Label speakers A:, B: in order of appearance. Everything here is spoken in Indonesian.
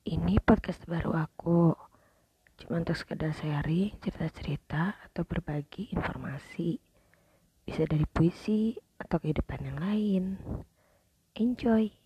A: Ini podcast baru aku. Cuma untuk sekedar sharing, cerita-cerita, atau berbagi informasi. Bisa dari puisi atau kehidupan yang lain. Enjoy!